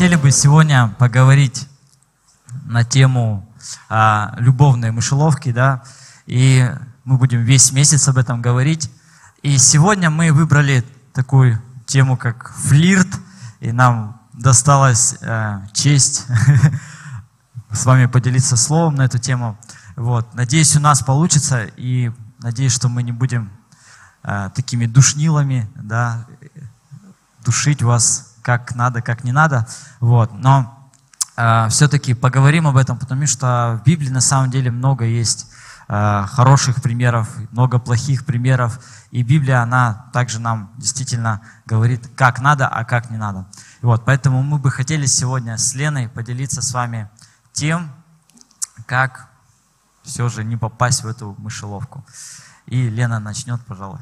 хотели бы сегодня поговорить на тему а, любовной мышеловки, да, и мы будем весь месяц об этом говорить. И сегодня мы выбрали такую тему, как флирт, и нам досталась а, честь с вами поделиться словом на эту тему. Вот. Надеюсь, у нас получится, и надеюсь, что мы не будем а, такими душнилами, да, душить вас как надо, как не надо. Вот. Но э, все-таки поговорим об этом, потому что в Библии на самом деле много есть э, хороших примеров, много плохих примеров. И Библия, она также нам действительно говорит, как надо, а как не надо. И вот, поэтому мы бы хотели сегодня с Леной поделиться с вами тем, как все же не попасть в эту мышеловку. И Лена начнет, пожалуй.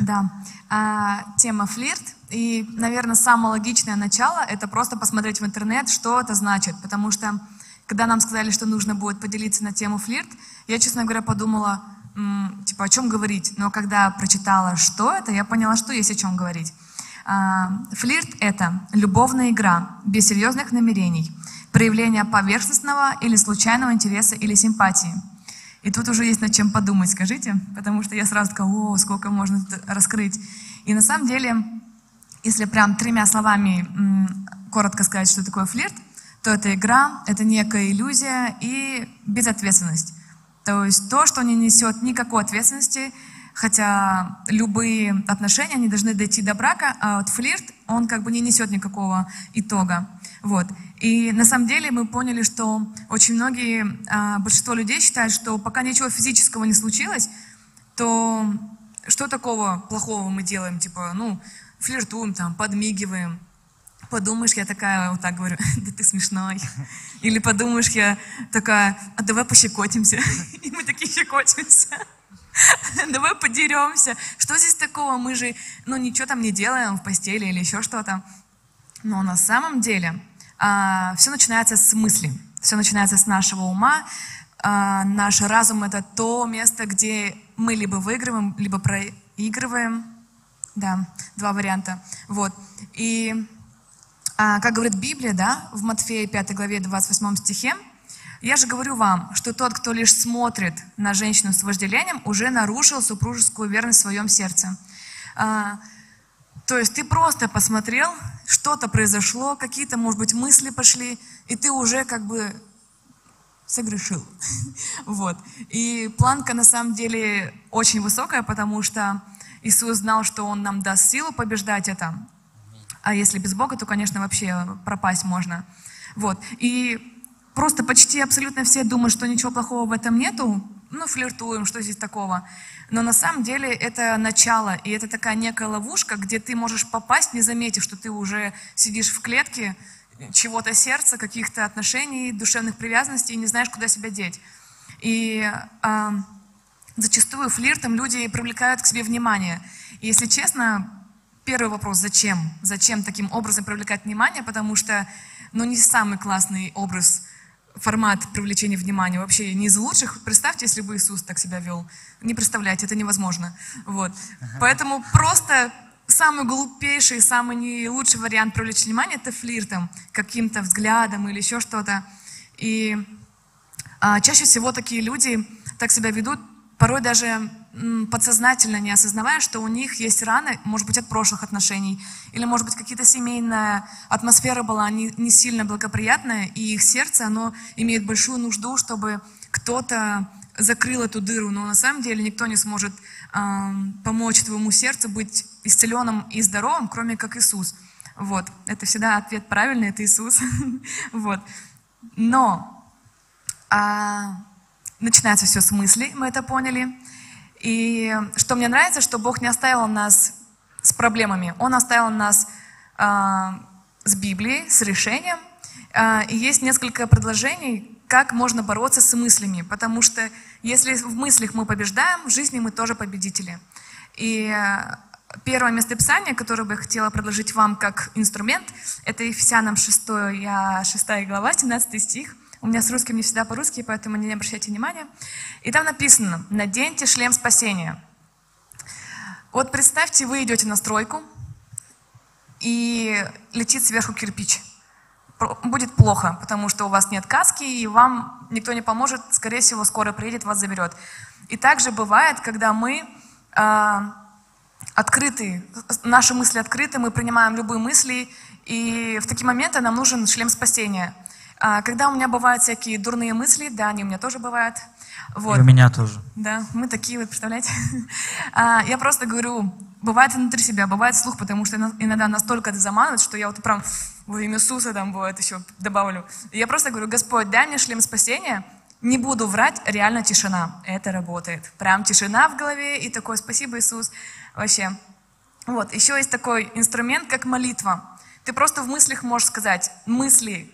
Да. А, тема флирт. И, наверное, самое логичное начало – это просто посмотреть в интернет, что это значит. Потому что, когда нам сказали, что нужно будет поделиться на тему флирт, я, честно говоря, подумала, типа, о чем говорить. Но когда прочитала, что это, я поняла, что есть о чем говорить. А, флирт – это любовная игра, без серьезных намерений, проявление поверхностного или случайного интереса или симпатии – и тут уже есть над чем подумать, скажите, потому что я сразу такая, о, сколько можно раскрыть. И на самом деле, если прям тремя словами коротко сказать, что такое флирт, то это игра, это некая иллюзия и безответственность. То есть то, что не несет никакой ответственности, хотя любые отношения, они должны дойти до брака, а вот флирт, он как бы не несет никакого итога. Вот. И на самом деле мы поняли, что очень многие, а, большинство людей считают, что пока ничего физического не случилось, то что такого плохого мы делаем? Типа, ну, флиртуем, там, подмигиваем. Подумаешь, я такая, вот так говорю, да ты смешной. Или подумаешь, я такая, а давай пощекотимся. И мы такие щекотимся. Давай подеремся. Что здесь такого? Мы же, ну, ничего там не делаем в постели или еще что-то. Но на самом деле а, все начинается с мысли, все начинается с нашего ума. А, наш разум — это то место, где мы либо выигрываем, либо проигрываем. Да, два варианта. Вот. И, а, как говорит Библия, да, в Матфея 5 главе 28 стихе, «Я же говорю вам, что тот, кто лишь смотрит на женщину с вожделением, уже нарушил супружескую верность в своем сердце». То есть ты просто посмотрел, что-то произошло, какие-то, может быть, мысли пошли, и ты уже как бы согрешил. Вот. И планка на самом деле очень высокая, потому что Иисус знал, что Он нам даст силу побеждать это. А если без Бога, то, конечно, вообще пропасть можно. Вот. И просто почти абсолютно все думают, что ничего плохого в этом нету. Ну, флиртуем, что здесь такого. Но на самом деле это начало, и это такая некая ловушка, где ты можешь попасть, не заметив, что ты уже сидишь в клетке чего-то сердца, каких-то отношений, душевных привязанностей, и не знаешь, куда себя деть. И э, зачастую флиртом люди привлекают к себе внимание. И если честно, первый вопрос, зачем? Зачем таким образом привлекать внимание? Потому что, ну, не самый классный образ – формат привлечения внимания вообще не из лучших. Представьте, если бы Иисус так себя вел. Не представляйте, это невозможно. Вот. Поэтому просто самый глупейший, самый не лучший вариант привлечь внимание – это флиртом, каким-то взглядом или еще что-то. И а, чаще всего такие люди так себя ведут, порой даже подсознательно не осознавая, что у них есть раны, может быть, от прошлых отношений, или, может быть, какие-то семейная атмосфера была не, не сильно благоприятная, и их сердце, оно имеет большую нужду, чтобы кто-то закрыл эту дыру, но на самом деле никто не сможет э, помочь твоему сердцу быть исцеленным и здоровым, кроме как Иисус. Вот, это всегда ответ правильный, это Иисус. вот. Но а, начинается все с мыслей, мы это поняли. И что мне нравится, что Бог не оставил нас с проблемами. Он оставил нас э, с Библией, с решением. Э, и есть несколько предложений, как можно бороться с мыслями. Потому что если в мыслях мы побеждаем, в жизни мы тоже победители. И первое местописание, которое бы я хотела предложить вам как инструмент, это Ефесянам 6, 6 глава, 17 стих. У меня с русским не всегда по-русски, поэтому не обращайте внимания. И там написано, наденьте шлем спасения. Вот представьте, вы идете на стройку, и летит сверху кирпич. будет плохо, потому что у вас нет каски, и вам никто не поможет, скорее всего, скоро приедет, вас заберет. И также бывает, когда мы а, открыты, наши мысли открыты, мы принимаем любые мысли, и в такие моменты нам нужен шлем спасения. А, Когда у меня бывают всякие дурные мысли, да, они у меня тоже бывают, вот, И у меня тоже. да, мы такие вот, представляете? А, Я просто говорю, бывает внутри себя, бывает слух, потому что ино- иногда настолько это заманивает, что я вот прям во имя Иисуса там бывает еще добавлю. Я просто говорю, Господь, дай мне шлем спасения, не буду врать, реально тишина. Это работает. Прям тишина в голове и такой, спасибо, Иисус. Вообще. Вот, еще есть такой инструмент, как молитва. Ты просто в мыслях можешь сказать, мысли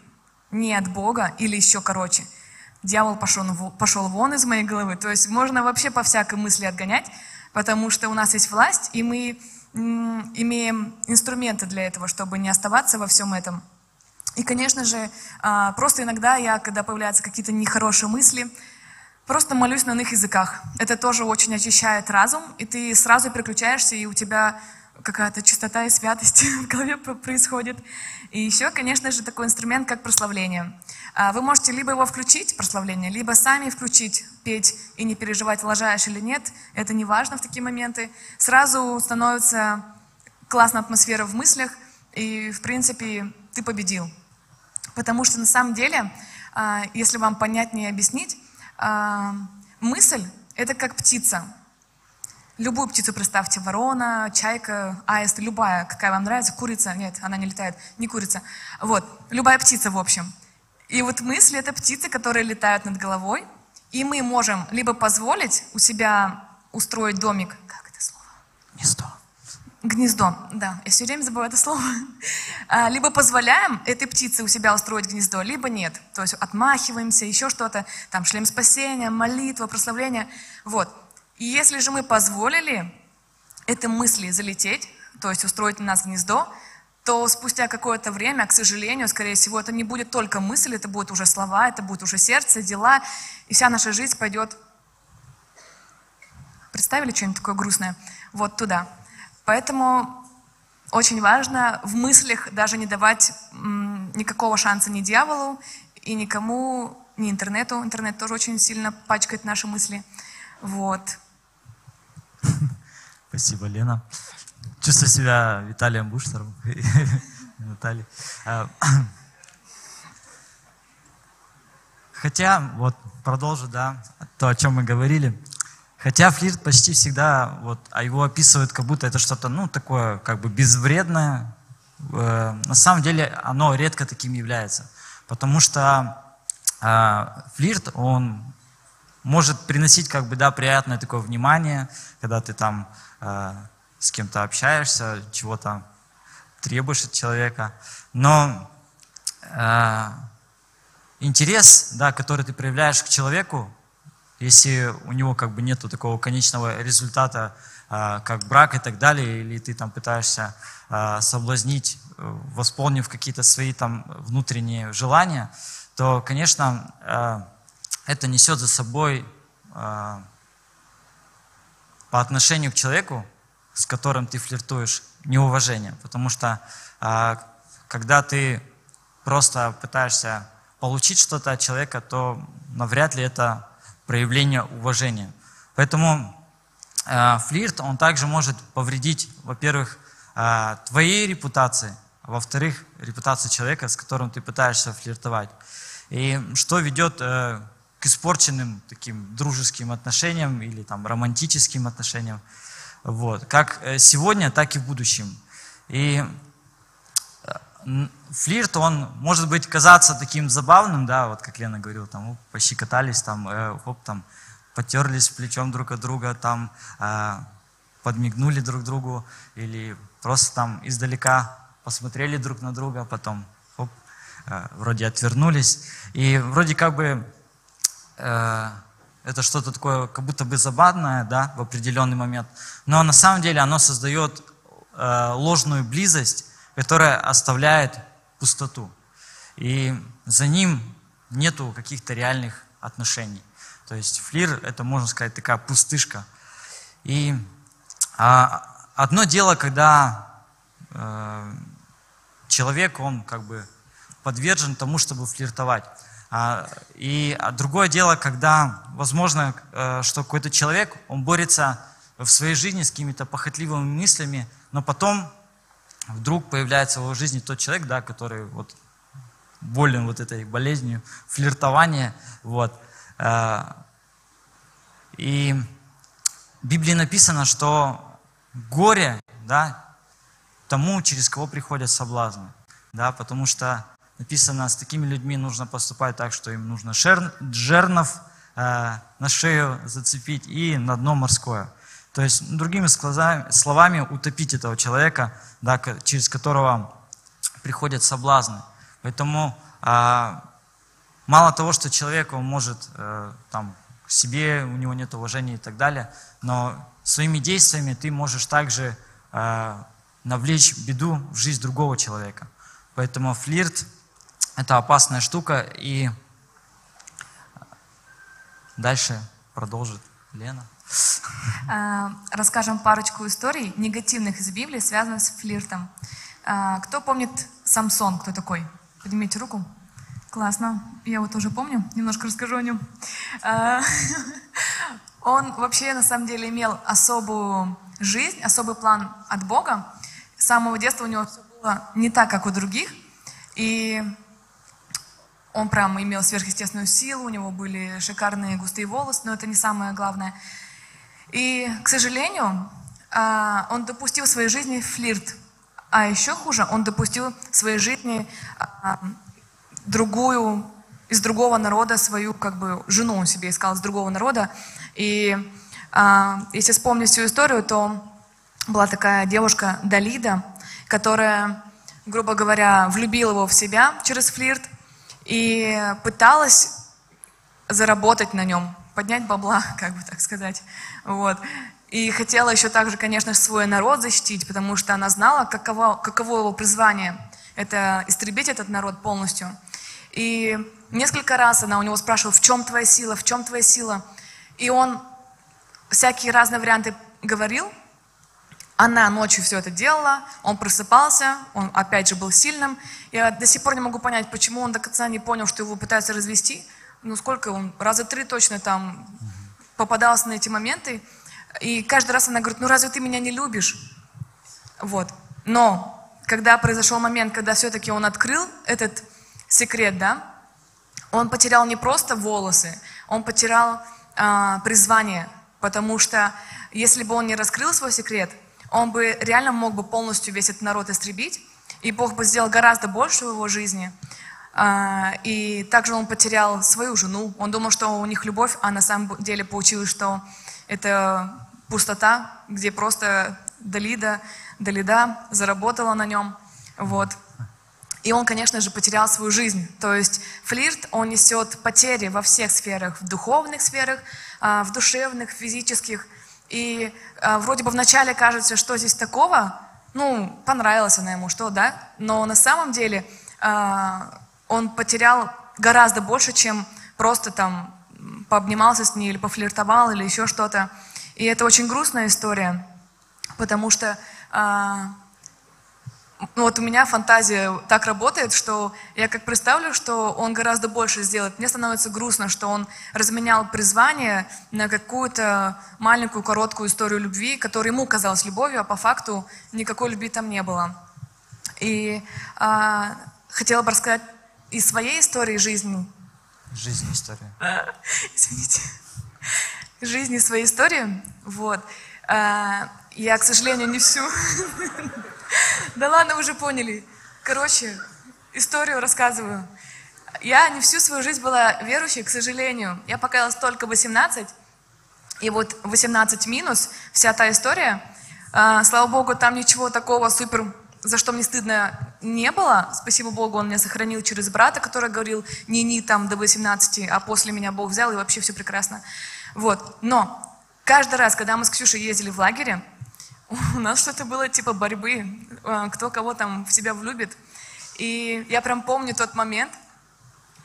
не от Бога или еще короче. Дьявол пошел, пошел вон из моей головы. То есть можно вообще по всякой мысли отгонять, потому что у нас есть власть, и мы имеем инструменты для этого, чтобы не оставаться во всем этом. И, конечно же, а, просто иногда я, когда появляются какие-то нехорошие мысли, просто молюсь на иных языках. Это тоже очень очищает разум, и ты сразу переключаешься, и у тебя какая-то чистота и святость в голове про- происходит. И еще, конечно же, такой инструмент, как прославление. А, Вы можете либо его включить, прославление, либо сами включить, петь и не переживать, лажаешь или нет. Это не важно в такие моменты. Сразу становится классная атмосфера в мыслях, и, в принципе, ты победил. Потому что на самом деле, а, если вам понятнее объяснить, а, мысль — это как птица. Любую птицу представьте, ворона, чайка, аист, любая, какая вам нравится, курица, нет, она не летает, не курица. Вот, любая птица, в общем. И вот мысли — это птицы, которые летают над головой, и мы можем либо позволить у себя устроить домик, как это слово? Гнездо. Гнездо, да, я все время забываю это слово. А, Либо позволяем этой птице у себя устроить гнездо, либо нет. То есть отмахиваемся, еще что-то, там шлем спасения, молитва, прославление. Вот. И если же мы позволили этой мысли залететь, то есть устроить на нас гнездо, то спустя какое-то время, к сожалению, скорее всего, это не будет только мысль, это будут уже слова, это будет уже сердце, дела, и вся наша жизнь пойдет Представили что-нибудь такое грустное? Вот туда. Поэтому очень важно в мыслях даже не давать никакого шанса ни дьяволу и никому, ни интернету. Интернет тоже очень сильно пачкает наши мысли. Вот. Спасибо, Лена. Чувствую себя Виталием Буштаром. Натальей. А, Хотя, вот продолжу, да, то, о чем мы говорили. Хотя флирт почти всегда, вот, а его описывают, как будто это что-то, ну, такое, как бы безвредное. Э, на самом деле оно редко таким является. Потому что э, флирт, он может приносить как бы, да, приятное такое внимание, когда ты там э, с кем-то общаешься, чего-то требуешь от человека. Но э, интерес, да, который ты проявляешь к человеку, если у него как бы нету такого конечного результата, э, как брак и так далее, или ты там пытаешься э, соблазнить, э, восполнив какие-то свои там внутренние желания, то, конечно, э, это несет за собой э, по отношению к человеку, с которым ты флиртуешь, неуважение. Потому что э, когда ты просто пытаешься получить что-то от человека, то навряд ли это проявление уважения. Поэтому э, флирт, он также может повредить, во-первых, э, твоей репутации, а во-вторых, репутации человека, с которым ты пытаешься флиртовать. И что ведет э, к испорченным таким дружеским отношениям или там романтическим отношениям, вот, как э, сегодня, так и в будущем. И э, флирт, он может быть казаться таким забавным, да, вот как Лена говорила, там, оп, пощекотались, там, э, оп, там, потерлись плечом друг от друга, там, э, подмигнули друг другу, или просто там издалека посмотрели друг на друга, потом, оп, э, вроде отвернулись, и вроде как бы э, это что-то такое, как будто бы забавное, да, в определенный момент. Но на самом деле оно создает э, ложную близость, которая оставляет пустоту. И за ним нету каких-то реальных отношений. То есть флир это, можно сказать, такая пустышка. И а, одно дело, когда э, человек, он как бы подвержен тому, чтобы флиртовать. А, И а другое дело, когда, возможно, э, что какой-то человек, он борется в своей жизни с какими-то похотливыми мыслями, но потом вдруг появляется в его жизни тот человек, да, который вот болен вот этой болезнью флиртования, вот. Э, И в Библии написано, что горе, да, тому, через кого приходят соблазны, да, потому что написано, с такими людьми нужно поступать так, что им нужно жернов э, на шею зацепить и на дно морское. То есть, ну, другими словами, утопить этого человека, да, через которого приходят соблазны. Поэтому а, мало того, что человек он может э, там к себе, у него нет уважения и так далее, но своими действиями ты можешь также э, навлечь беду в жизнь другого человека. Поэтому флирт – это опасная штука, и дальше продолжит Лена. А, Расскажем парочку историй негативных из Библии, связанных с флиртом. А, Кто помнит Самсон? Кто такой? Поднимите руку. Классно. Я вот тоже помню. Немножко расскажу о нем. А, Он вообще на самом деле имел особую жизнь, особый план от Бога. С самого детства у него все было не так, как у других. И он прям имел сверхъестественную силу, у него были шикарные густые волосы, но это не самое главное. И, к сожалению, а, он допустил в своей жизни флирт. А еще хуже, он допустил в своей жизни а, другую, из другого народа свою как бы жену он себе искал из другого народа. И а, если вспомнить всю историю, то была такая девушка Далида, которая, грубо говоря, влюбила его в себя через флирт и пыталась заработать на нем, поднять бабла, как бы так сказать. Вот. И хотела еще также, конечно, свой народ защитить, потому что она знала, каково, каково его призвание. Это истребить этот народ полностью. И несколько раз она у него спрашивала, в чем твоя сила, в чем твоя сила. И он всякие разные варианты говорил. Она ночью все это делала, он просыпался, он опять же был сильным. Я до сих пор не могу понять, почему он до конца не понял, что его пытаются развести. Ну сколько он, раза три точно там попадался на эти моменты. И каждый раз она говорит, ну разве ты меня не любишь? Вот. Но когда произошел момент, когда все-таки он открыл этот секрет, да, он потерял не просто волосы, он потерял а, призвание, потому что если бы он не раскрыл свой секрет, он бы реально мог бы полностью весь этот народ истребить, и Бог бы сделал гораздо больше в его жизни. А, И также он потерял свою жену. Он думал, что у них любовь, а на самом деле получилось, что это пустота, где просто Далида, Далида заработала на нем. Вот. И он, конечно же, потерял свою жизнь. То есть флирт, он несет потери во всех сферах, в духовных сферах, а, в душевных, физических. И а, вроде бы вначале кажется, что здесь такого, ну, понравилась она ему, что, да? Но на самом деле а, он потерял гораздо больше, чем просто там пообнимался с ней или пофлиртовал или еще что-то. И это очень грустная история, потому что ну вот у меня фантазия так работает, что я как представлю, что он гораздо больше сделает. Мне становится грустно, что он разменял призвание на какую-то маленькую, короткую историю любви, которая ему казалась любовью, а по факту никакой любви там не было. И а, хотела бы рассказать из своей истории жизни, Жизнь история. извините, жизни своей истории. Вот. А, Я, к сожалению, не всю. Да ладно, уже поняли. Короче, историю рассказываю. Я не всю свою жизнь была верующей, к сожалению. Я покаялась только 18. И вот 18 минус, вся та история. а, Слава Богу, там ничего такого супер, за что мне стыдно, не было. Спасибо Богу, он меня сохранил через брата, который говорил, не-не, там до 18, а после меня Бог взял, и вообще все прекрасно. Вот. Но каждый раз, когда мы с Ксюшей ездили в лагере, у нас что-то было типа борьбы, э, кто кого там в себя влюбит. И я прям помню тот момент,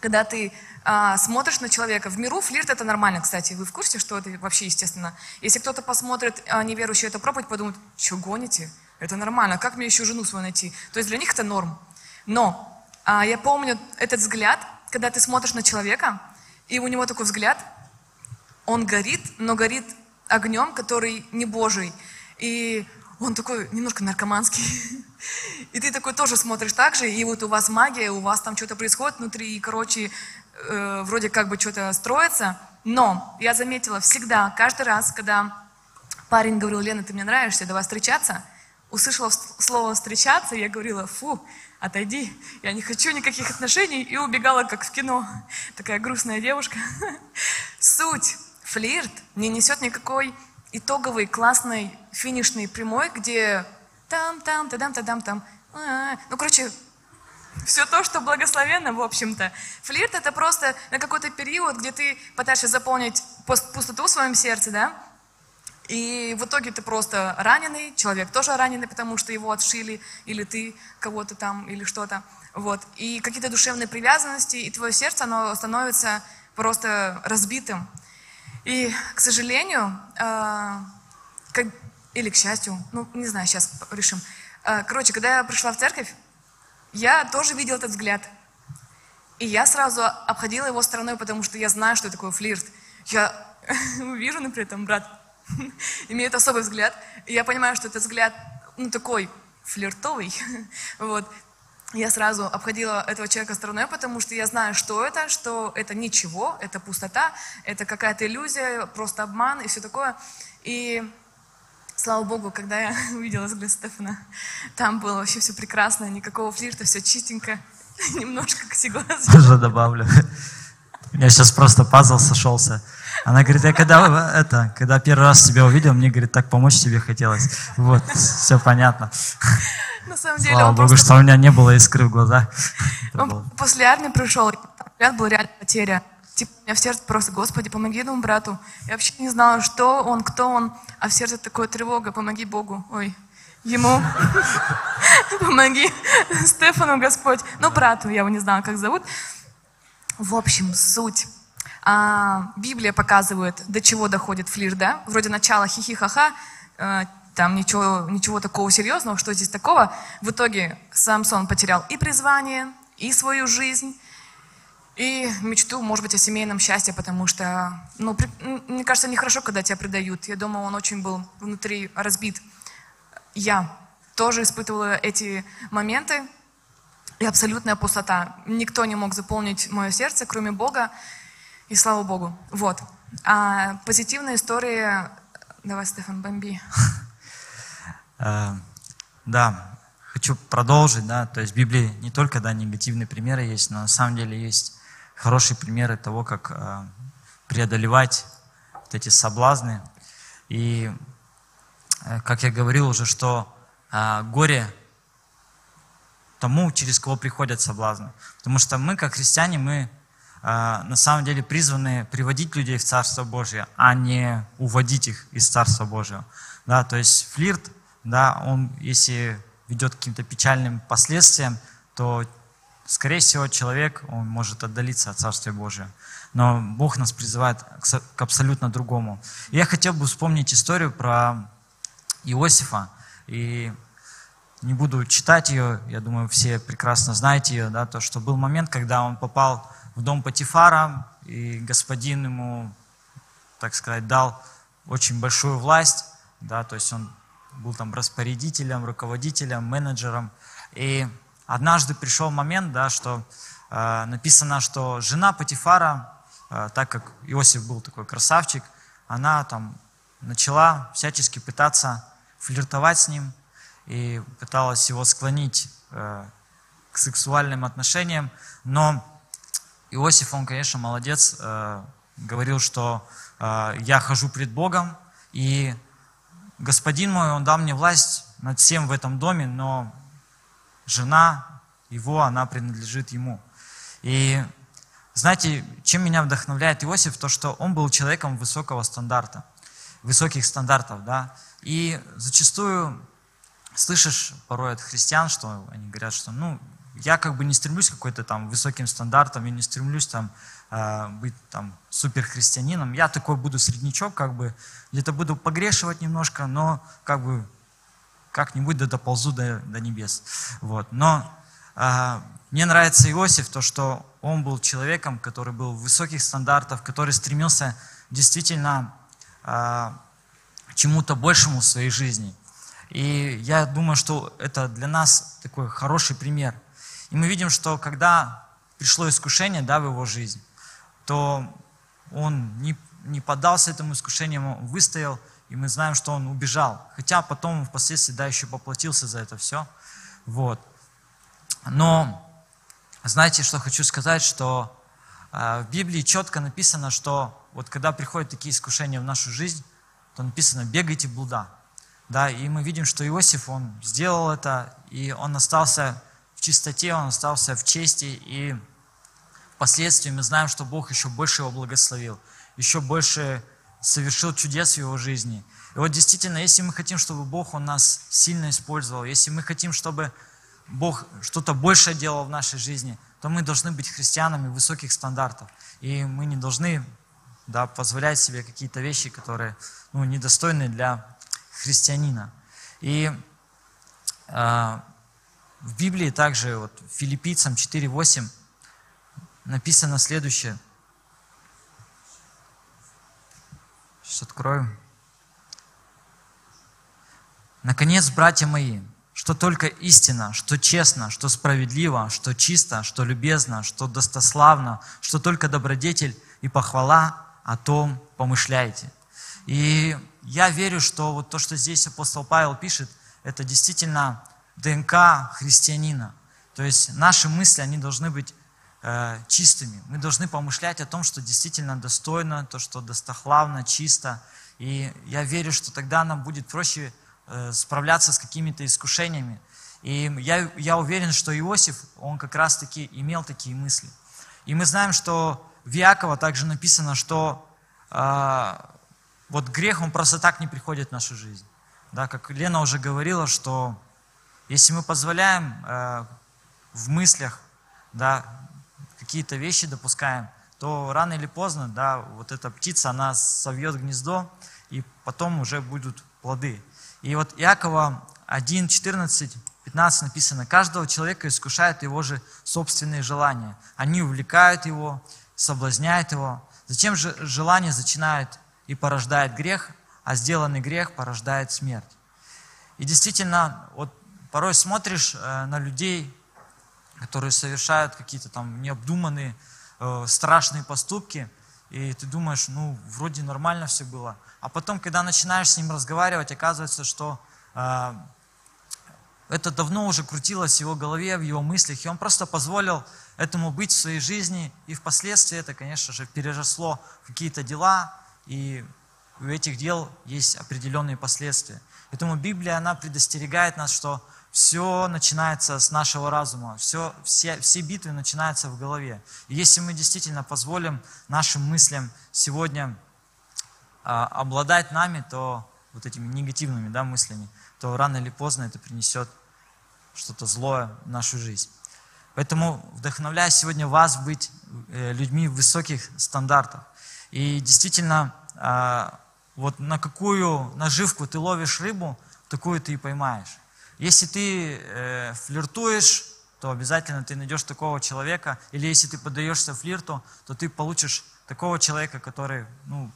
когда ты а, смотришь на человека. В миру флирт это нормально, кстати. Вы в курсе, что это вообще естественно? Если кто-то посмотрит а, неверующий эту проповедь, подумает, что гоните? Это нормально, как мне еще жену свою найти? То есть для них это норм. Но А, я помню этот взгляд, когда ты смотришь на человека, и у него такой взгляд, он горит, но горит огнем, который не Божий. И он такой немножко наркоманский. И ты такой тоже смотришь так же, и вот у вас магия, у вас там что-то происходит внутри, и, короче, э, вроде как бы что-то строится. Но я заметила всегда, каждый раз, когда парень говорил, Лена, ты мне нравишься, давай встречаться, услышала слово «встречаться», я говорила, фу, отойди, я не хочу никаких отношений, и убегала, как в кино. Такая грустная девушка. Суть, флирт не несет никакой итоговый, классный, финишный прямой, где там-там, тадам-тадам, там. А, ну, короче, все то, что благословенно, в общем-то. Флирт это просто на какой-то период, где ты пытаешься заполнить пустоту в своем сердце, да? И в итоге ты просто раненый, человек тоже раненый, потому что его отшили, или ты кого-то там, или что-то. Вот. И какие-то душевные привязанности, и твое сердце, оно становится просто разбитым. И, к сожалению, э, как, или к счастью, ну, не знаю, сейчас решим. Э, короче, когда я пришла в церковь, я тоже видела этот взгляд. И я сразу обходила его стороной, потому что я знаю, что такое флирт. Я вижу, например, там брат имеет особый взгляд. И я понимаю, что этот взгляд, ну, такой флиртовый. вот. Я сразу обходила этого человека стороной, потому что я знаю, что это, что это ничего, это пустота, это какая-то иллюзия, просто обман и все такое. И слава Богу, когда я увидела взгляд Стефана, там было вообще все прекрасно, никакого флирта, все чистенько, немножко косиглазие. Тоже добавлю. У меня сейчас просто пазл сошелся. Она говорит, я когда, это, когда первый раз тебя увидел, мне, говорит, так помочь тебе хотелось. Вот, все понятно. На самом деле, Слава он Богу, просто... что у меня не было искры в глазах. Он после армии пришел, взгляд был реально потеря. Типа, у меня в сердце просто, Господи, помоги этому брату. Я вообще не знала, что он, кто он, а в сердце такое тревога, помоги Богу. Ой, ему. Помоги Стефану, Господь. Ну, брату, я его не знала, как зовут. В общем, суть. А, Библия показывает, до чего доходит флирт, да? Вроде начала хихи-ха-ха, э, там ничего, ничего такого серьезного, что здесь такого. В итоге Самсон потерял и призвание, и свою жизнь, и мечту, может быть, о семейном счастье, потому что, ну, при- мне кажется, нехорошо, когда тебя предают. Я думаю, он очень был внутри разбит. Я тоже испытывала эти моменты, и абсолютная пустота. Никто не мог заполнить мое сердце, кроме Бога. И слава Богу. Вот. А позитивная история... Давай, Стефан, бомби. Э, Да, хочу продолжить, да, то есть в Библии не только, да, негативные примеры есть, но на самом деле есть хорошие примеры того, как э, преодолевать вот эти соблазны. И, э, как я говорил уже, что горе тому, через кого приходят соблазны. Потому что мы, как христиане, мы на самом деле призваны приводить людей в Царство Божье, а не уводить их из Царства Божьего. Да, то есть флирт, да, он, если ведет к каким-то печальным последствиям, то, скорее всего, человек, он может отдалиться от Царствия Божия. Но Бог нас призывает к со- к абсолютно другому. Я хотел бы вспомнить историю про Иосифа. И не буду читать ее, я думаю, все прекрасно знаете ее, да, то, что был момент, когда он попал в дом Патифара, и господин ему, так сказать, дал очень большую власть, да, то есть он был там распорядителем, руководителем, менеджером. И однажды пришел момент, да, что э, написано, что жена Патифара, э, так как Иосиф был такой красавчик, она там начала всячески пытаться флиртовать с ним и пыталась его склонить э, к сексуальным отношениям. Но Иосиф, он, конечно, молодец, э, говорил, что э, я хожу пред Богом, и господин мой, он дал мне власть над всем в этом доме, но жена его, она принадлежит ему. И знаете, чем меня вдохновляет Иосиф, то, что он был человеком высокого стандарта, высоких стандартов, да, и зачастую слышишь порой от христиан, что они говорят, что, ну, я как бы не стремлюсь к какой-то там высоким стандартам, я не стремлюсь там быть там суперхристианином, я такой буду среднячок, как бы, где-то буду погрешивать немножко, но как бы как-нибудь да доползу до, до небес. Вот. Но а, мне нравится Иосиф, то, что он был человеком, который был высоких стандартов, который стремился действительно а, чему-то большему в своей жизни. И я думаю, что это для нас такой хороший пример. И мы видим, что когда пришло искушение да, в его жизнь, то он не, не поддался этому искушению, он выстоял, и мы знаем, что он убежал. Хотя потом впоследствии да, еще поплатился за это все. Вот. Но знаете, что хочу сказать, что э, в Библии четко написано, что вот когда приходят такие искушения в нашу жизнь, то написано «бегайте блуда». Да, и мы видим, что Иосиф, он сделал это, и он остался в чистоте, он остался в чести, и впоследствии мы знаем, что Бог еще больше его благословил, еще больше совершил чудес в его жизни. И вот действительно, если мы хотим, чтобы Бог Он нас сильно использовал, если мы хотим, чтобы Бог что-то большее делал в нашей жизни, то мы должны быть христианами высоких стандартов. И мы не должны да, позволять себе какие-то вещи, которые ну, недостойны для христианина. И э, в Библии также, вот, Филиппийцам 4.8 написано следующее. Сейчас открою. Наконец, братья мои, что только истина, что честно, что справедливо, что чисто, что любезно, что достославно, что только добродетель и похвала, о том помышляйте. И я верю, что вот то, что здесь апостол Павел пишет, это действительно ДНК христианина. То есть наши мысли, они должны быть чистыми. Мы должны помышлять о том, что действительно достойно, то, что достохлавно, чисто. И я верю, что тогда нам будет проще Э, справляться с какими-то искушениями. И я, я уверен, что Иосиф, он как раз-таки имел такие мысли. И мы знаем, что в Иакова также написано, что э, вот грех, он просто так не приходит в нашу жизнь. Да, как Лена уже говорила, что если мы позволяем э, в мыслях да, какие-то вещи допускаем, то рано или поздно да, вот эта птица, она совьет гнездо, и потом уже будут плоды. И вот Иакова 1, 14, 15 написано, «Каждого человека искушают его же собственные желания. Они увлекают его, соблазняют его. Затем же желание зачинает и порождает грех, а сделанный грех порождает смерть». И действительно, вот порой смотришь э, на людей, которые совершают какие-то там необдуманные, э, страшные поступки, и ты думаешь, ну, вроде нормально все было – а потом, когда начинаешь с ним разговаривать, оказывается, что э, это давно уже крутилось в его голове, в его мыслях, и он просто позволил этому быть в своей жизни, и впоследствии это, конечно же, переросло в какие-то дела, и у этих дел есть определенные последствия. Поэтому Библия, она предостерегает нас, что все начинается с нашего разума, все, все, все битвы начинаются в голове. И если мы действительно позволим нашим мыслям сегодня а, обладать нами, то вот этими негативными да, мыслями, то рано или поздно это принесет что-то злое в нашу жизнь. Поэтому вдохновляю сегодня вас быть э, людьми высоких стандартов. И действительно, а, вот на какую наживку ты ловишь рыбу, такую ты и поймаешь. Если ты э, флиртуешь, то обязательно ты найдешь такого человека, или если ты поддаешься флирту, то ты получишь такого человека, который ну,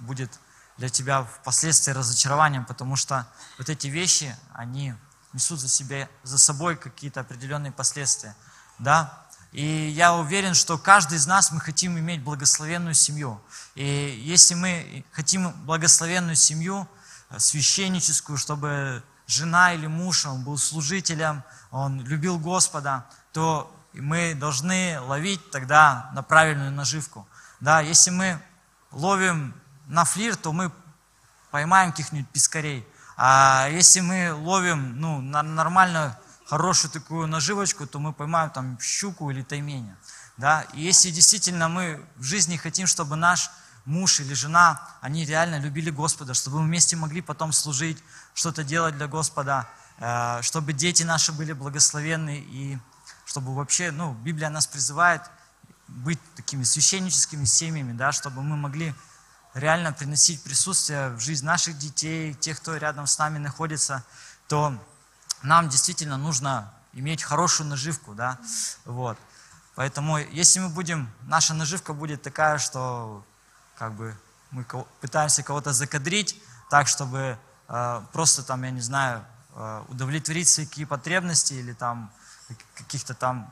будет для тебя впоследствии разочарованием, потому что вот эти вещи, они несут за, себе, за собой какие-то определенные последствия. Да? И я уверен, что каждый из нас, мы хотим иметь благословенную семью. И если мы хотим благословенную семью, э, священническую, чтобы жена или муж, он был служителем, он любил Господа, то мы должны ловить тогда на правильную наживку. Да, если мы ловим на флирт, то мы поймаем каких-нибудь пескарей. А если мы ловим ну, на нормальную, хорошую такую наживочку, то мы поймаем там щуку или тайменя. Да? И если действительно мы в жизни хотим, чтобы наш муж или жена, они реально любили Господа, чтобы мы вместе могли потом служить, что-то делать для Господа, э, чтобы дети наши были благословенны и чтобы вообще, ну, Библия нас призывает быть такими священническими семьями, да, чтобы мы могли реально приносить присутствие в жизнь наших детей, тех, кто рядом с нами находится, то нам действительно нужно иметь хорошую наживку, да, вот. Поэтому, если мы будем, наша наживка будет такая, что как бы мы пытаемся кого-то закадрить так, чтобы просто там, я не знаю, э, удовлетворить свои какие потребности или там каких-то там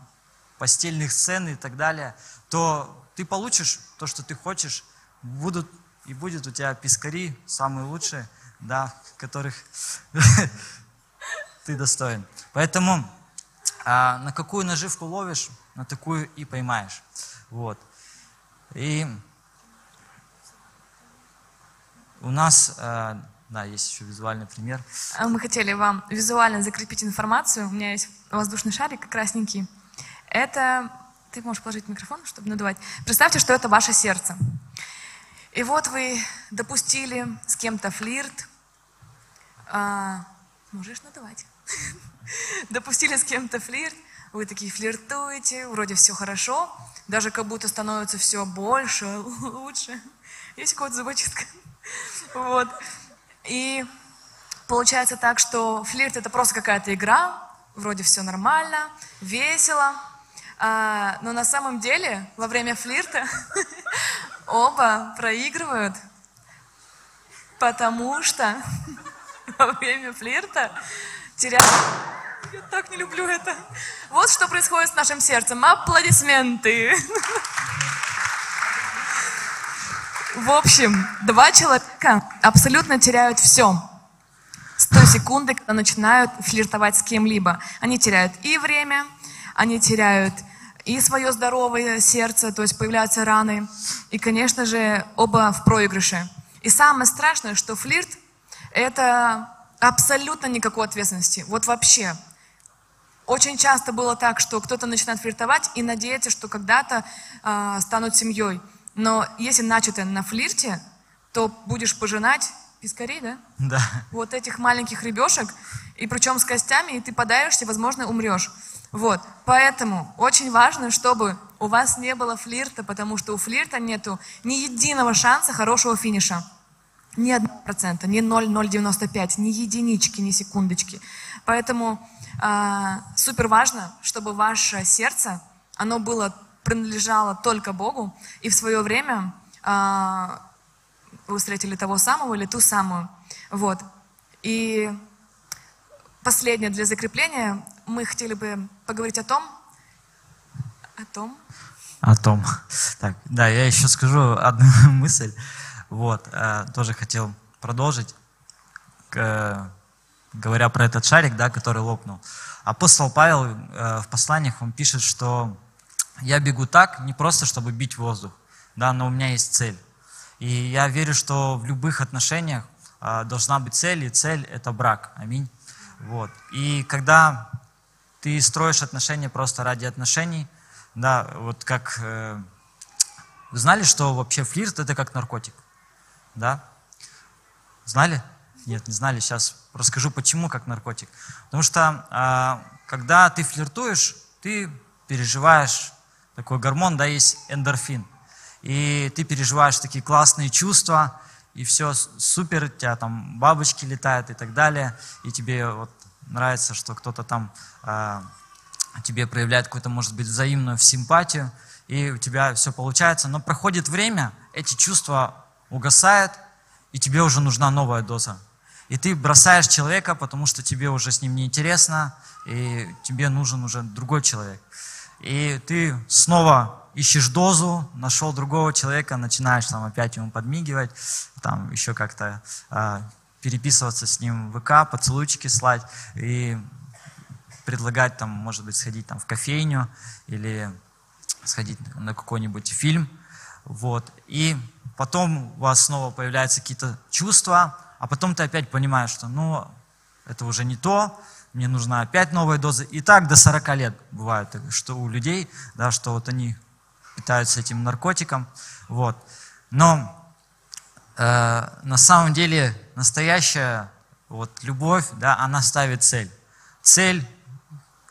постельных сцен и так далее, то ты получишь то, что ты хочешь, будут и будет у тебя пискари самые лучшие, да, которых ты достоин. Поэтому а, на какую наживку ловишь, на такую и поймаешь. Вот. И у нас, а, да, есть еще визуальный пример. А мы хотели вам визуально закрепить информацию. У меня есть воздушный шарик красненький. Это, ты можешь положить микрофон, чтобы надувать. Представьте, что это ваше сердце. И вот вы допустили с кем-то флирт. А, можешь надувать. допустили с кем-то флирт, вы такие флиртуете, вроде все хорошо, даже как будто становится все больше, лучше. Есть какая-то зубочистка. Вот. И получается так, что флирт это просто какая-то игра, вроде все нормально, весело, а, но на самом деле во время флирта оба проигрывают, потому что во время флирта теряют я так не люблю это. Вот что происходит с нашим сердцем. Аплодисменты. В общем, два человека абсолютно теряют все. С секунды, когда начинают флиртовать с кем-либо. Они теряют и время, они теряют и свое здоровое сердце, то есть появляются раны. И, конечно же, оба в проигрыше. И самое страшное, что флирт – это абсолютно никакой ответственности. Вот вообще. Очень часто было так, что кто-то начинает флиртовать и надеется, что когда-то э, станут семьей. Но если начато на флирте, то будешь пожинать пискарей, да? Да. Вот этих маленьких ребешек, и причем с костями, и ты подаешься, возможно, умрешь. Вот, поэтому очень важно, чтобы у вас не было флирта, потому что у флирта нету ни единого шанса хорошего финиша. Ни одного процента, ни 0,095, ни единички, ни секундочки. Поэтому а, супер важно, чтобы ваше сердце, оно было, принадлежало только Богу, и в свое время а, вы встретили того самого или ту самую. Вот. И последнее для закрепления, мы хотели бы поговорить о том, о том, о том. Так, да, я еще скажу одну мысль. Вот, э, тоже хотел продолжить говоря про этот шарик, да, который лопнул. Апостол Павел э, в посланиях, он пишет, что я бегу так, не просто чтобы бить воздух, да, но у меня есть цель. И я верю, что в любых отношениях э, должна быть цель, и цель – это брак. Аминь. Вот. И когда ты строишь отношения просто ради отношений, да, вот как... Э, вы знали, что вообще флирт – это как наркотик? Да? Знали? Нет, не знали. Сейчас расскажу, почему как наркотик. Потому что а, когда ты флиртуешь, ты переживаешь такой гормон, да, есть эндорфин. И ты переживаешь такие классные чувства, и все супер, у тебя там бабочки летают и так далее, и тебе вот нравится, что кто-то там э, тебе проявляет какую-то, может быть, взаимную симпатию, и у тебя все получается. Но проходит время, эти чувства угасают, и тебе уже нужна новая доза и ты бросаешь человека, потому что тебе уже с ним неинтересно, и тебе нужен уже другой человек. И ты снова ищешь дозу, нашел другого человека, начинаешь там опять ему подмигивать, там еще как-то э, переписываться с ним в ВК, поцелуйчики слать и предлагать там, может быть, сходить там в кофейню или сходить на какой-нибудь фильм. Вот. И потом у вас снова появляются какие-то чувства, а потом ты опять понимаешь, что ну, это уже не то, мне нужна опять новая доза. И так до 40 лет бывает, что у людей, да, что вот они питаются этим наркотиком. Вот. Но э, на самом деле настоящая вот, любовь, да, она ставит цель. Цель,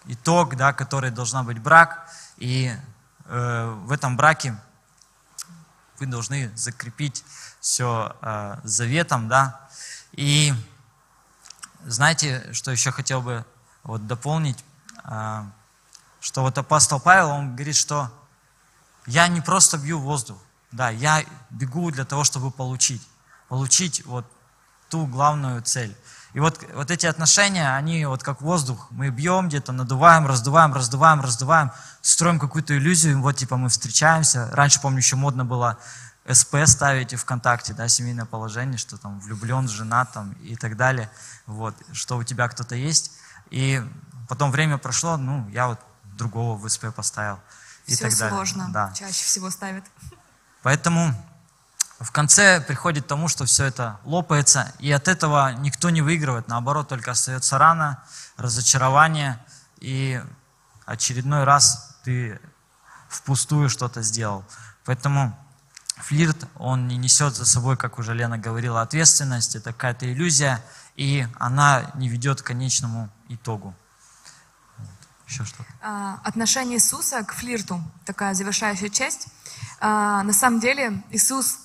итог, да, который должна быть брак. И э, в этом браке вы должны закрепить все э, заветом, да, и знаете, что еще хотел бы вот дополнить? а, что вот апостол Павел, он говорит, что я не просто бью воздух, да, я бегу для того, чтобы получить, получить вот ту главную цель. И вот, вот эти отношения, они вот как воздух. Мы бьем где-то, надуваем, раздуваем, раздуваем, раздуваем, строим какую-то иллюзию, вот типа мы встречаемся. Раньше, помню, еще модно было СП ставить ВКонтакте, да, семейное положение, что там влюблен, женат там и так далее, вот, что у тебя кто-то есть. И потом время прошло, ну, я вот другого в СП поставил. И Все так далее. сложно, Да. чаще всего ставят. Поэтому в конце приходит к тому, что все это лопается, и от этого никто не выигрывает, наоборот, только остается рана, разочарование, и очередной раз ты впустую что-то сделал. Поэтому флирт, он не несет за собой, как уже Лена говорила, ответственность, это какая-то иллюзия, и она не ведет к конечному итогу. Еще что-то. А, Отношение Иисуса к флирту, такая завершающая часть. А, На самом деле Иисус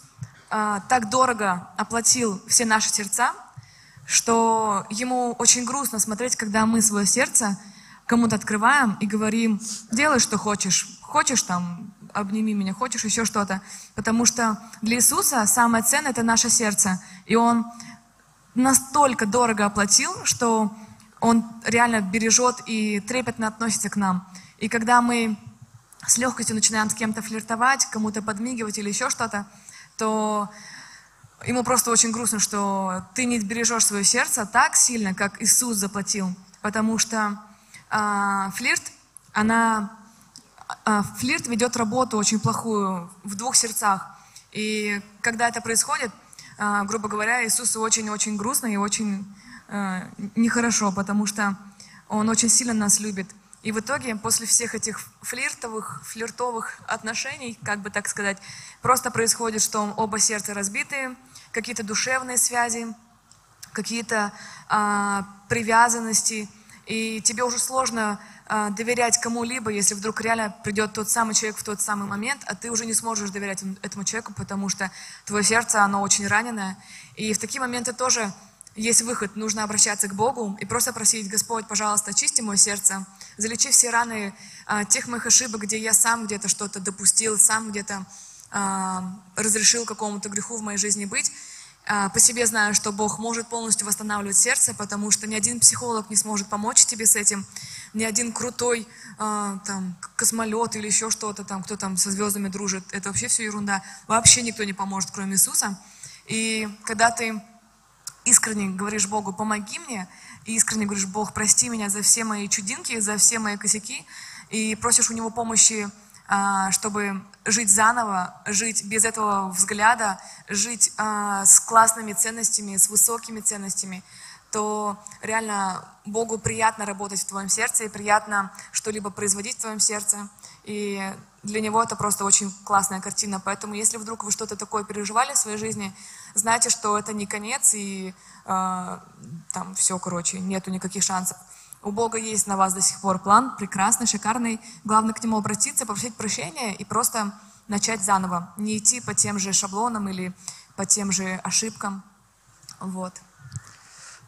а, так дорого оплатил все наши сердца, что ему очень грустно смотреть, когда мы свое сердце кому-то открываем и говорим, делай, что хочешь. Хочешь там, обними меня, хочешь еще что-то. Потому что для Иисуса самое ценное – это наше сердце. И Он настолько дорого оплатил, что Он реально бережет и трепетно относится к нам. И когда мы с легкостью начинаем с кем-то флиртовать, кому-то подмигивать или еще что-то, то ему просто очень грустно, что ты не бережешь свое сердце так сильно, как Иисус заплатил. Потому что а, флирт, она, флирт ведет работу очень плохую в двух сердцах. И когда это происходит, а, грубо говоря, Иисусу очень-очень грустно и очень а, нехорошо, потому что Он очень сильно нас любит. И в итоге, после всех этих флиртовых, флиртовых отношений, как бы так сказать, просто происходит, что оба сердца разбитые, какие-то душевные связи, какие-то а, привязанности, и тебе уже сложно а, доверять кому-либо, если вдруг реально придет тот самый человек в тот самый момент, а ты уже не сможешь доверять этому человеку, потому что твое сердце, оно очень раненое. И в такие моменты тоже есть выход, нужно обращаться к Богу и просто просить, Господь, пожалуйста, очисти мое сердце, залечи все раны а, тех моих ошибок, где я сам где-то что-то допустил, сам где-то а, разрешил какому-то греху в моей жизни быть. По себе знаю, что Бог может полностью восстанавливать сердце, потому что ни один психолог не сможет помочь тебе с этим, ни один крутой а, там, космолет или еще что-то, там, кто там со звездами дружит, это вообще все ерунда. Вообще никто не поможет, кроме Иисуса. И когда ты искренне говоришь Богу, помоги мне, и искренне говоришь, Бог, прости меня за все мои чудинки, за все мои косяки, и просишь у Него помощи, а, чтобы жить заново, жить без этого взгляда, жить а, с классными ценностями, с высокими ценностями, то реально Богу приятно работать в твоем сердце и приятно что-либо производить в твоем сердце. И для него это просто очень классная картина. Поэтому, если вдруг вы что-то такое переживали в своей жизни, знайте, что это не конец, и э, там все, короче, нету никаких шансов. У Бога есть на вас до сих пор план, прекрасный, шикарный. Главное к Нему обратиться, попросить прощения и просто начать заново. Не идти по тем же шаблонам или по тем же ошибкам. Вот.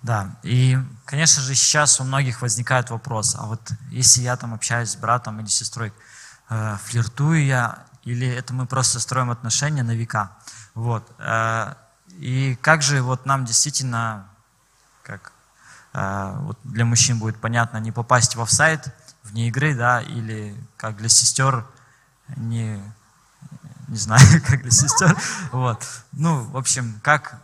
Да, и, конечно же, сейчас у многих возникает вопрос, а вот если я там общаюсь с братом или сестрой, э, флиртую я, или это мы просто строим отношения на века? Вот. э, и как же вот нам действительно, как э, вот для мужчин будет понятно, не попасть в офсайд вне игры, да, или как для сестер не, не знаю, как для сестер, вот. Ну, в общем, как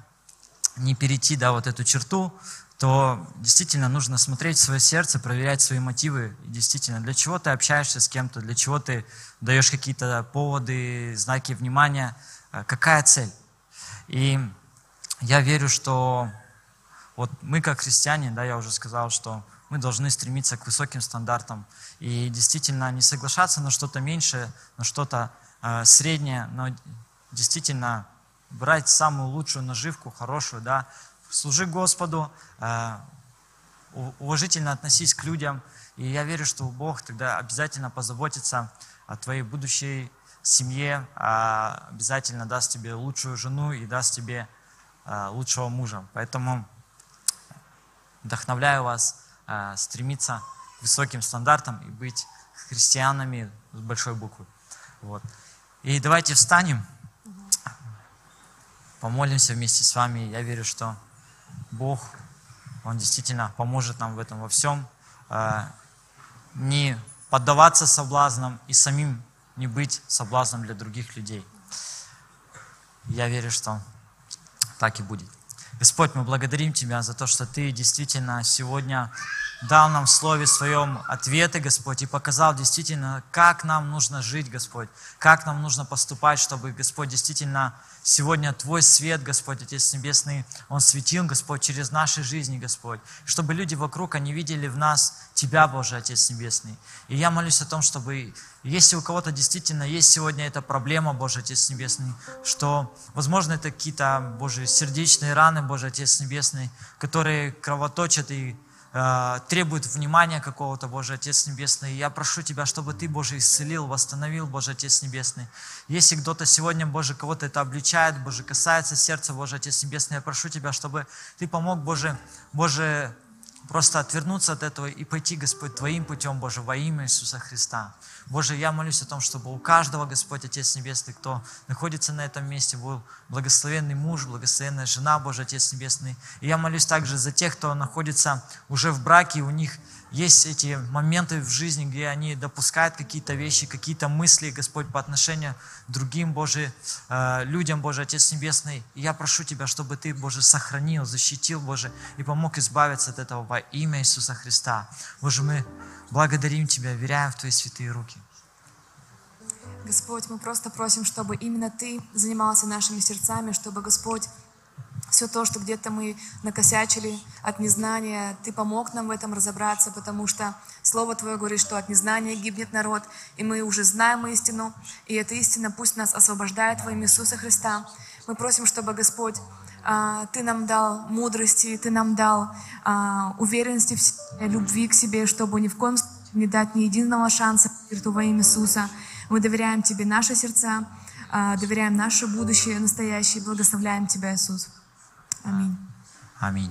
не перейти, да, вот эту черту, то действительно нужно смотреть в свое сердце, проверять свои мотивы. И действительно, для чего ты общаешься с кем-то, для чего ты даешь какие-то поводы, знаки внимания, э, какая цель. И я верю, что вот мы как христиане, да, я уже сказал, что мы должны стремиться к высоким стандартам и действительно не соглашаться на что-то меньшее, на что-то э, среднее, но действительно брать самую лучшую наживку, хорошую, да, служи Господу, э, уважительно относись к людям, и я верю, что Бог тогда обязательно позаботится о твоей будущей семье, а обязательно даст тебе лучшую жену и даст тебе э, лучшего мужа. Поэтому вдохновляю вас э, стремиться к высоким стандартам и быть христианами с большой буквы. Вот. И давайте встанем, помолимся вместе с вами. Я верю, что Бог, Он действительно поможет нам в этом во всем. Э, не поддаваться соблазнам и самим не быть соблазном для других людей. Я верю, что так и будет. Господь, мы благодарим Тебя за то, что Ты действительно сегодня дал нам в Слове Своем ответы, Господь, и показал действительно, как нам нужно жить, Господь, как нам нужно поступать, чтобы, Господь, действительно сегодня Твой свет, Господь, Отец Небесный, Он светил, Господь, через наши жизни, Господь, чтобы люди вокруг, они видели в нас Тебя, Боже, Отец Небесный. И я молюсь о том, чтобы, если у кого-то действительно есть сегодня эта проблема, Боже, Отец Небесный, что, возможно, это какие-то, Боже, сердечные раны, Боже, Отец Небесный, которые кровоточат и Э, требует внимания какого-то, Боже Отец Небесный. я прошу Тебя, чтобы Ты, Боже, исцелил, восстановил, Боже Отец Небесный. Если кто-то сегодня, Боже, кого-то это обличает, Боже, касается сердца, Боже Отец Небесный, я прошу Тебя, чтобы Ты помог, Боже, Боже, просто отвернуться от этого и пойти, Господь, Твоим путем, Боже, во имя Иисуса Христа. Боже, я молюсь о том, чтобы у каждого, Господь, Отец Небесный, кто находится на этом месте, был благословенный муж, благословенная жена, Боже, Отец Небесный. И я молюсь также за тех, кто находится уже в браке, у них есть эти моменты в жизни, где они допускают какие-то вещи, какие-то мысли, Господь, по отношению к другим, Боже, э, людям, Боже, Отец Небесный. И я прошу Тебя, чтобы Ты, Боже, сохранил, защитил, Боже, и помог избавиться от этого во имя Иисуса Христа. Боже, мы благодарим Тебя, веряем в Твои святые руки. Господь, мы просто просим, чтобы именно Ты занимался нашими сердцами, чтобы, Господь, все то, что где-то мы накосячили от незнания, Ты помог нам в этом разобраться, потому что Слово Твое говорит, что от незнания гибнет народ, и мы уже знаем истину, и эта истина пусть нас освобождает во имя Иисуса Христа. Мы просим, чтобы Господь а, ты нам дал мудрости, Ты нам дал а, уверенности, в любви к себе, чтобы ни в коем случае не дать ни единого шанса во имя Иисуса. Мы доверяем Тебе наши сердца, доверяем наше будущее, настоящее, благословляем Тебя, Иисус. Аминь. Аминь.